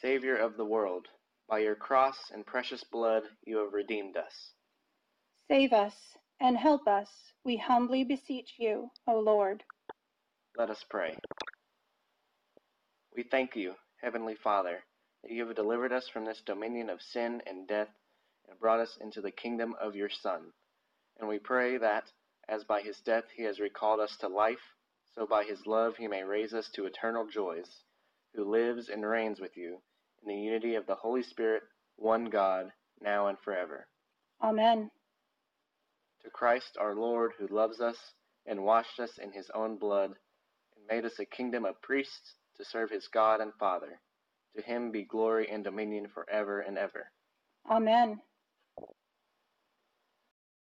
Savior of the world, by your cross and precious blood you have redeemed us. Save us and help us, we humbly beseech you, O Lord. Let us pray. We thank you, Heavenly Father, that you have delivered us from this dominion of sin and death and brought us into the kingdom of your Son. And we pray that, as by his death he has recalled us to life, so by his love he may raise us to eternal joys, who lives and reigns with you in the unity of the Holy Spirit, one God, now and forever. Amen. To Christ our Lord, who loves us and washed us in his own blood, and made us a kingdom of priests to serve his God and Father. To him be glory and dominion forever and ever. Amen.